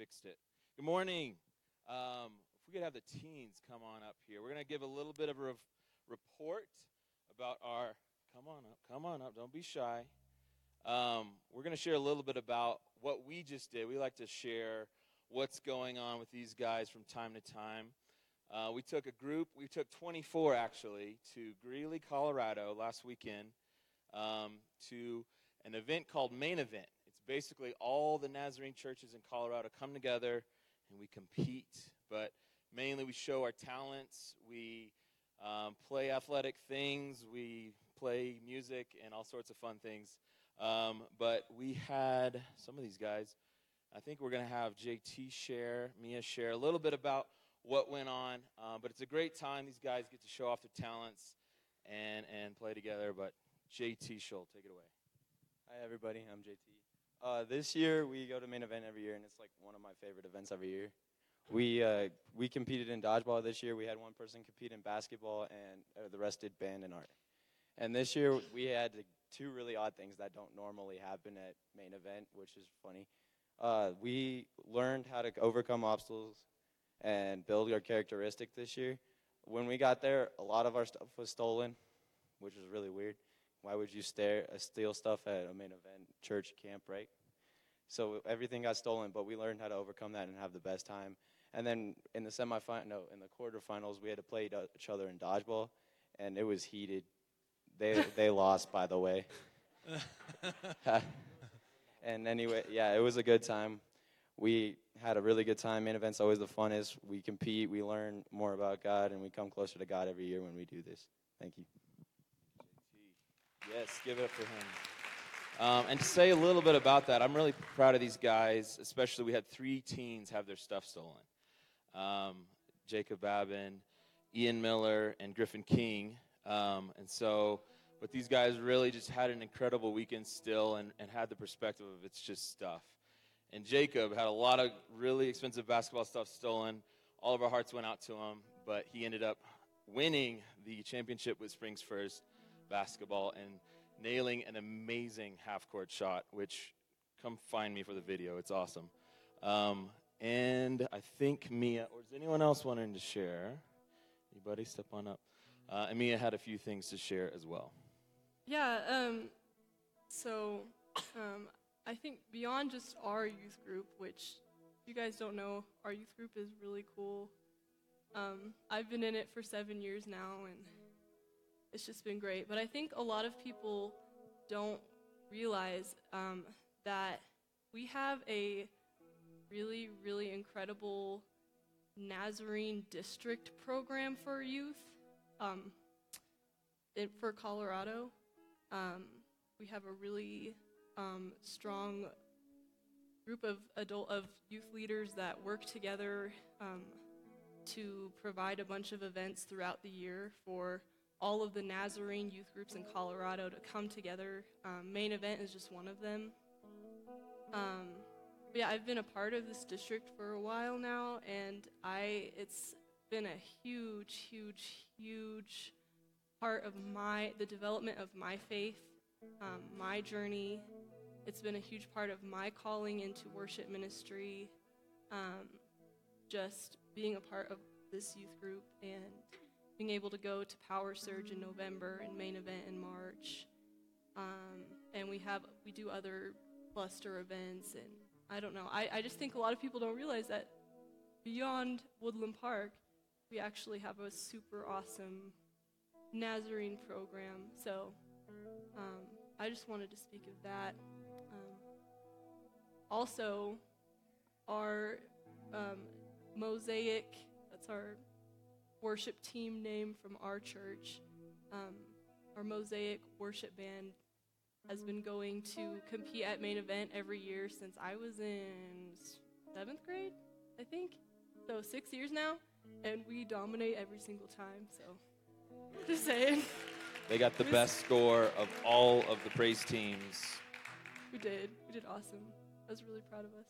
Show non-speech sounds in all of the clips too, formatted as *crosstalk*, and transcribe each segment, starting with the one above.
fixed it. Good morning. Um, if we could have the teens come on up here, we're going to give a little bit of a report about our. Come on up. Come on up. Don't be shy. Um, we're going to share a little bit about what we just did. We like to share what's going on with these guys from time to time. Uh, we took a group, we took 24 actually, to Greeley, Colorado last weekend um, to an event called Main Event. Basically all the Nazarene churches in Colorado come together and we compete, but mainly we show our talents, we um, play athletic things, we play music, and all sorts of fun things. Um, but we had some of these guys. I think we're going to have JT share, Mia share a little bit about what went on. Uh, but it's a great time. These guys get to show off their talents and, and play together. But JT Scholl, take it away. Hi, everybody. I'm JT. Uh, this year, we go to main event every year, and it's like one of my favorite events every year. We uh, we competed in dodgeball this year. We had one person compete in basketball, and uh, the rest did band and art. And this year, we had two really odd things that don't normally happen at main event, which is funny. Uh, we learned how to overcome obstacles and build our characteristic this year. When we got there, a lot of our stuff was stolen, which was really weird. Why would you stare, uh, steal stuff at a main event church camp, right? So everything got stolen, but we learned how to overcome that and have the best time. And then in the semifinal, no, in the quarterfinals, we had to play each other in dodgeball, and it was heated. They *laughs* they lost, by the way. *laughs* *laughs* and anyway, yeah, it was a good time. We had a really good time. Main event's always the funnest. We compete, we learn more about God, and we come closer to God every year when we do this. Thank you. Yes, give it up for him. Um, and to say a little bit about that, I'm really proud of these guys. Especially, we had three teens have their stuff stolen. Um, Jacob Babin, Ian Miller, and Griffin King. Um, and so, but these guys really just had an incredible weekend still, and, and had the perspective of it's just stuff. And Jacob had a lot of really expensive basketball stuff stolen. All of our hearts went out to him, but he ended up winning the championship with Springs First basketball and nailing an amazing half court shot, which come find me for the video. It's awesome. Um, and I think Mia, or is anyone else wanting to share? Anybody step on up? Uh, and Mia had a few things to share as well. Yeah, um, so um, I think beyond just our youth group, which you guys don't know, our youth group is really cool. Um, I've been in it for seven years now, and it's just been great. But I think a lot of people don't realize um, that we have a really, really incredible Nazarene district program for youth um, for Colorado. Um, we have a really um, strong group of adult of youth leaders that work together um, to provide a bunch of events throughout the year for all of the Nazarene youth groups in Colorado to come together. Um, main event is just one of them. Um, yeah, I've been a part of this district for a while now, and I it's been a huge, huge, huge part of my the development of my faith, um, my journey. It's been a huge part of my calling into worship ministry. Um, just being a part of this youth group and being able to go to Power Surge in November and main event in March. Um, and we have we do other cluster events and I don't know. I, I just think a lot of people don't realize that beyond Woodland Park, we actually have a super awesome Nazarene program. So um, I just wanted to speak of that. Um, also, our um, Mosaic, that's our worship team name from our church. Um, our Mosaic worship band has been going to compete at main event every year since I was in seventh grade, I think. So six years now, and we dominate every single time. So *laughs* just saying. They got the best score of all of the praise teams. We did. We did awesome. I was really proud of us.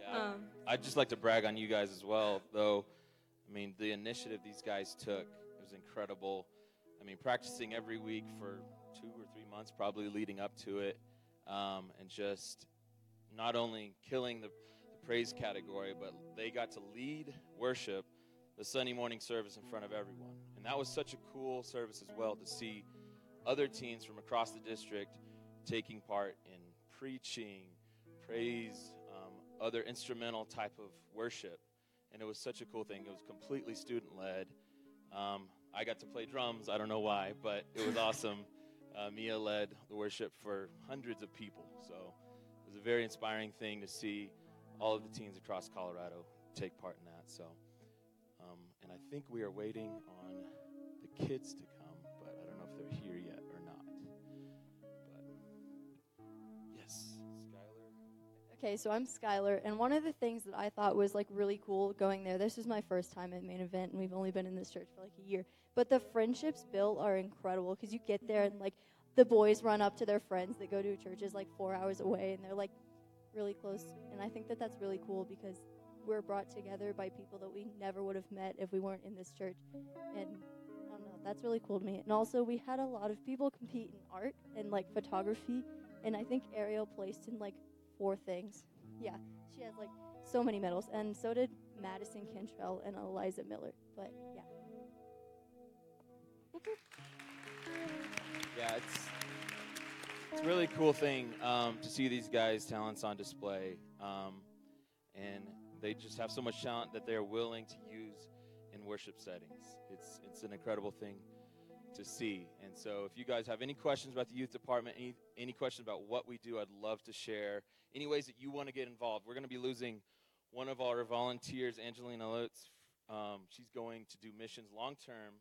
Yeah, Um, I'd just like to brag on you guys as well, though. I mean, the initiative these guys took it was incredible. I mean, practicing every week for two or three months, probably leading up to it, um, and just not only killing the, the praise category, but they got to lead worship the Sunday morning service in front of everyone. And that was such a cool service as well to see other teens from across the district taking part in preaching, praise, um, other instrumental type of worship. And it was such a cool thing. It was completely student led. Um, I got to play drums. I don't know why, but it was awesome. Uh, Mia led the worship for hundreds of people. So it was a very inspiring thing to see all of the teens across Colorado take part in that. So, um, and I think we are waiting on the kids to come, Okay, so I'm Skylar, and one of the things that I thought was like really cool going there. This was my first time at main event, and we've only been in this church for like a year. But the friendships built are incredible because you get there and like the boys run up to their friends that go to churches like four hours away, and they're like really close. And I think that that's really cool because we're brought together by people that we never would have met if we weren't in this church. And I don't know, that's really cool to me. And also, we had a lot of people compete in art and like photography, and I think Ariel placed in like four things. Yeah, she has like so many medals, and so did Madison Cantrell and Eliza Miller. But yeah. Yeah, it's it's a really cool thing um, to see these guys' talents on display, um, and they just have so much talent that they are willing to use in worship settings. It's it's an incredible thing to see. And so, if you guys have any questions about the youth department, any any questions about what we do, I'd love to share. Any ways that you want to get involved. We're going to be losing one of our volunteers, Angelina Lutz. Um, she's going to do missions long term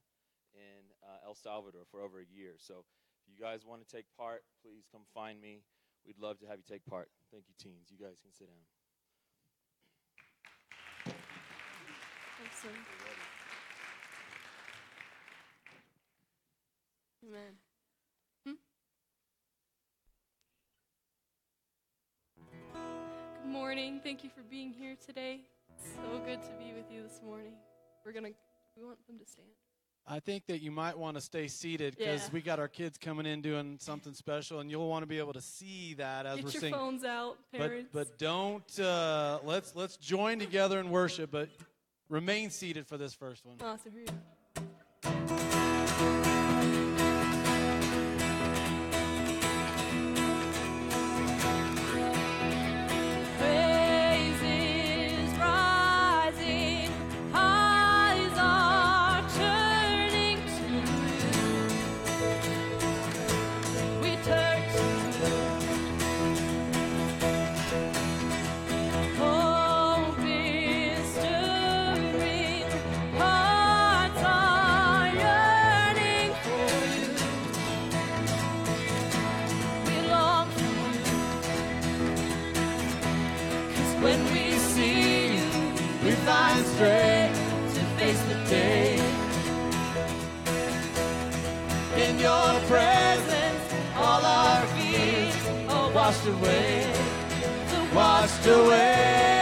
in uh, El Salvador for over a year. So if you guys want to take part, please come find me. We'd love to have you take part. Thank you, teens. You guys can sit down. Awesome. Amen. Hmm? Good morning. Thank you for being here today. So good to be with you this morning. We're gonna. We want them to stand. I think that you might want to stay seated because Yeah. we got our kids coming in doing something special, and you'll want to be able to see that as Get we're singing. Get your phones out, But parents. but don't uh, let's let's join together in worship, but remain seated for this first one. awesome. Here when we see you, we find strength to face the day. In your presence, all our fears are washed away, washed away.